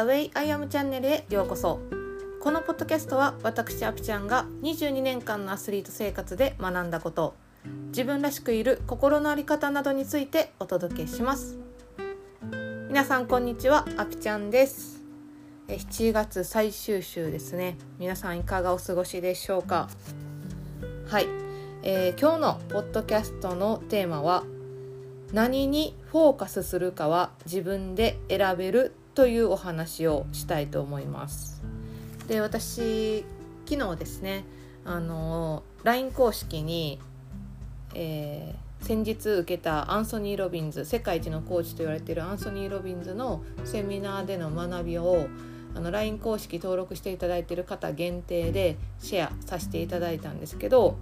The Way I Am チャンネルへようこそ。このポッドキャストは私アピちゃんが22年間のアスリート生活で学んだこと自分らしくいる心の在り方などについてお届けします。皆さんこんにちはアピちゃんです。7月最終週ですね。皆さんいかがお過ごしでしょうか？はい、えー、今日のポッドキャストのテーマは何にフォーカスするかは自分で選べるというお話をしたいと思いますで私昨日ですねあの LINE 公式に、えー、先日受けたアンソニー・ロビンズ世界一のコーチと言われているアンソニー・ロビンズのセミナーでの学びをあの LINE 公式登録していただいている方限定でシェアさせていただいたんですけど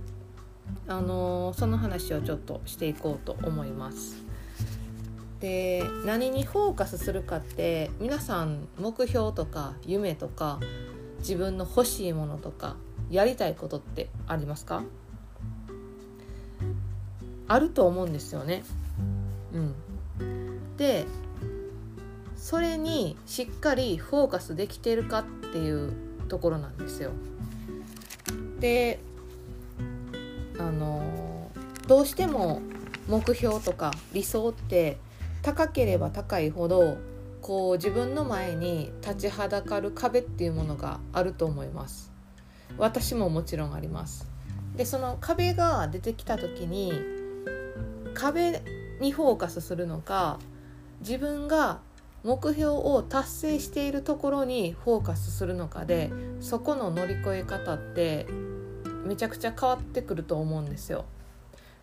あのその話をちょっとしていこうと思います。で何にフォーカスするかって皆さん目標とか夢とか自分の欲しいものとかやりたいことってありますか？あると思うんですよね。うん、でそれにしっかりフォーカスできてるかっていうところなんですよ。であのどうしても目標とか理想って高ければ高いほどこう自分の前に立ちはだかる壁っていうものがあると思います私ももちろんありますでその壁が出てきた時に壁にフォーカスするのか自分が目標を達成しているところにフォーカスするのかでそこの乗り越え方ってめちゃくちゃ変わってくると思うんですよ。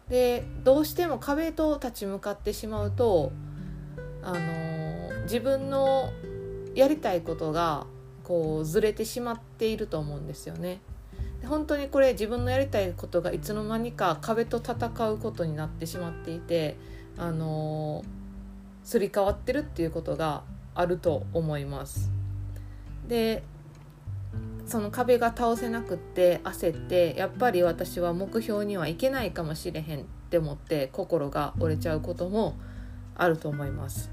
でどうしても壁と立ち向かってしまうとあの自分のやりたいことがこうずれてしまっていると思うんですよね。本当にこれ自分のやりたいことがいつの間にか壁と戦うことになってしまっていてあのすり替わってるっていうことがあると思います。でその壁が倒せなくって焦ってやっぱり私は目標にはいけないかもしれへんって思って心が折れちゃうこともあると思います。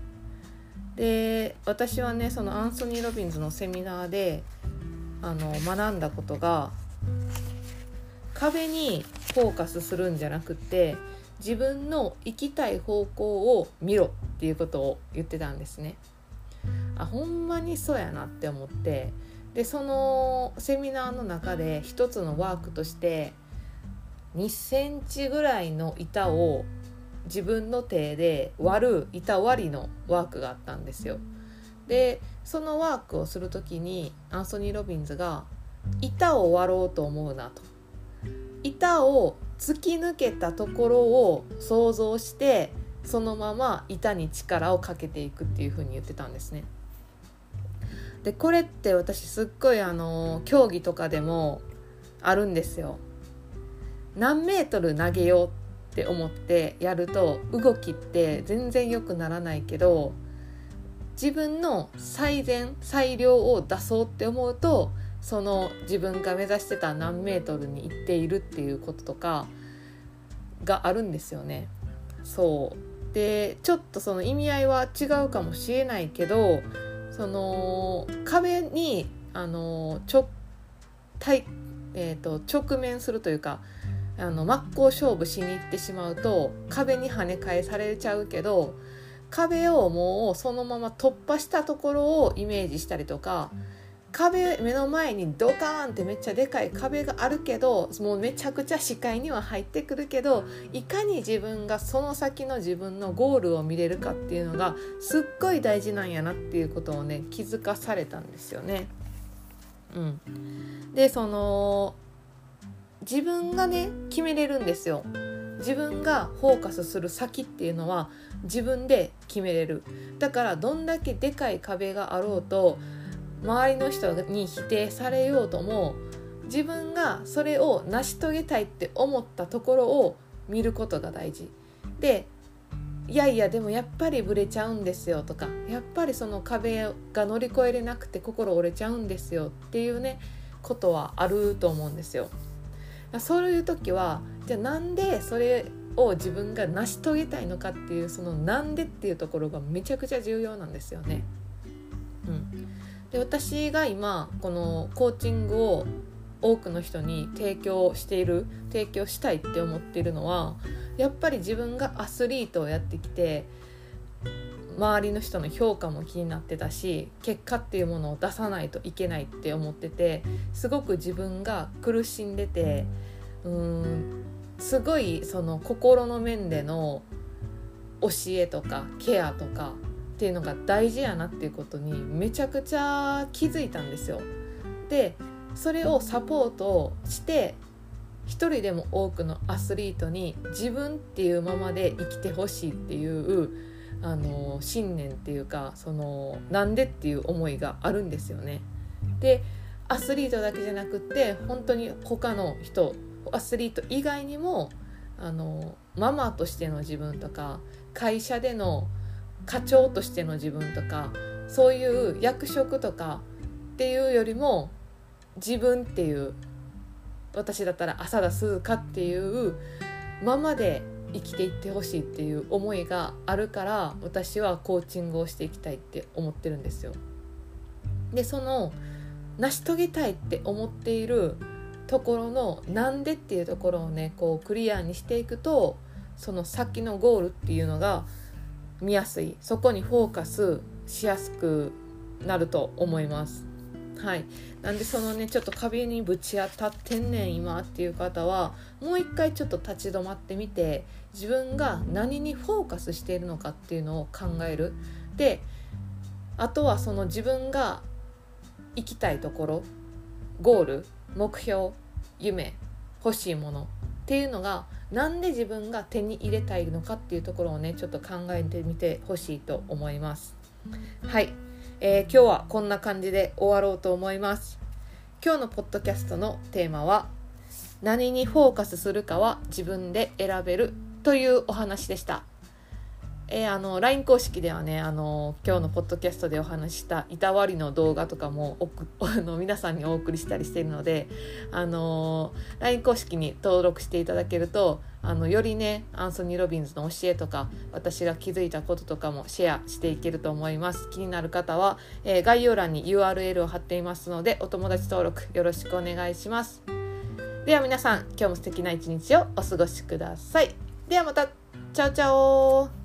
で私はねそのアンソニー・ロビンズのセミナーであの学んだことが壁にフォーカスするんじゃなくて自分の行きたい方向を見ろっていうことを言ってたんですね。あほんまにそうやなって思ってでそのセミナーの中で一つのワークとして2センチぐらいの板を自分の手で割る板割りのワークがあったんですよ。でそのワークをする時にアンソニー・ロビンズが「板を割ろうと思うな」と。板を突き抜けたところを想像してそのまま板に力をかけていくっていう風に言ってたんですね。でこれって私すっごいあの競技とかでもあるんですよ。何メートル投げようって思ってやると動きって全然良くならないけど自分の最善最良を出そうって思うとその自分が目指してた何メートルに行っているっていうこととかがあるんですよね。そうでちょっとその意味合いは違うかもしれないけどその壁にあの直対、えーと直面するというかあの真っ向勝負しに行ってしまうと壁に跳ね返されちゃうけど壁をもうそのまま突破したところをイメージしたりとか壁目の前にドカーンってめっちゃでかい壁があるけどもうめちゃくちゃ視界には入ってくるけどいかに自分がその先の自分のゴールを見れるかっていうのがすっごい大事なんやなっていうことをね気づかされたんですよね。うん、でその自分がね決めれるんですよ。自分がフォーカスする先っていうのは自分で決めれる。だからどんだけでかい壁があろうと周りの人に否定されようとも自分がそれを成し遂げたいって思ったところを見ることが大事。でいやいやでもやっぱりブレちゃうんですよとかやっぱりその壁が乗り越えれなくて心折れちゃうんですよっていうねことはあると思うんですよ。そういう時はじゃあなんでそれを自分が成し遂げたいのかっていうそのなんでっていうところがめちゃくちゃ重要なんですよね。うん、で私が今このコーチングを多くの人に提供している提供したいって思っているのはやっぱり自分がアスリートをやってきて周りの人の評価も気になってたし結果っていうものを出さないといけないって思っててすごく自分が苦しんでてうーんすごいその心の面での教えとかケアとかっていうのが大事やなっていうことにめちゃくちゃ気づいたんですよ。でそれをサポートして一人でも多くのアスリートに自分っていうままで生きてほしいっていうあの信念っていうかそのなんでっていう思いがあるんですよね。でアスリートだけじゃなくって本当に他の人アスリート以外にもあのママとしての自分とか会社での課長としての自分とかそういう役職とかっていうよりも自分っていう私だったら浅田鈴香っていうままで生きていってほしいっていう思いがあるから私はコーチングをしていきたいって思ってるんですよ。でその成し遂げたいって思っているところのなんでっていうところをねこうクリアにしていくとその先のゴールっていうのが見やすいそこにフォーカスしやすくなると思います。はい、なんでそのねちょっと壁にぶち当たってんねん今っていう方はもう一回ちょっと立ち止まってみて自分が何にフォーカスしているのかっていうのを考える。であとはその自分が行きたいところゴール目標夢欲しいものっていうのがなんで自分が手に入れたいのかっていうところをねちょっと考えてみてほしいと思います。はいえー、今日はこんな感じで終わろうと思います。今日のポッドキャストのテーマは何にフォーカスするかは自分で選べるというお話でした。えー、あの LINE 公式ではねあの今日のポッドキャストでお話したいたわりの動画とかも あの皆さんにお送りしたりしているのであの LINE 公式に登録していただけるとあのよりねアンソニー・ロビンズの教えとか私が気づいたこととかもシェアしていけると思います。気になる方は、えー、概要欄に URL を貼っていますのでお友達登録よろしくお願いします。では皆さん今日も素敵な一日をお過ごしください。ではまたチャオチャオ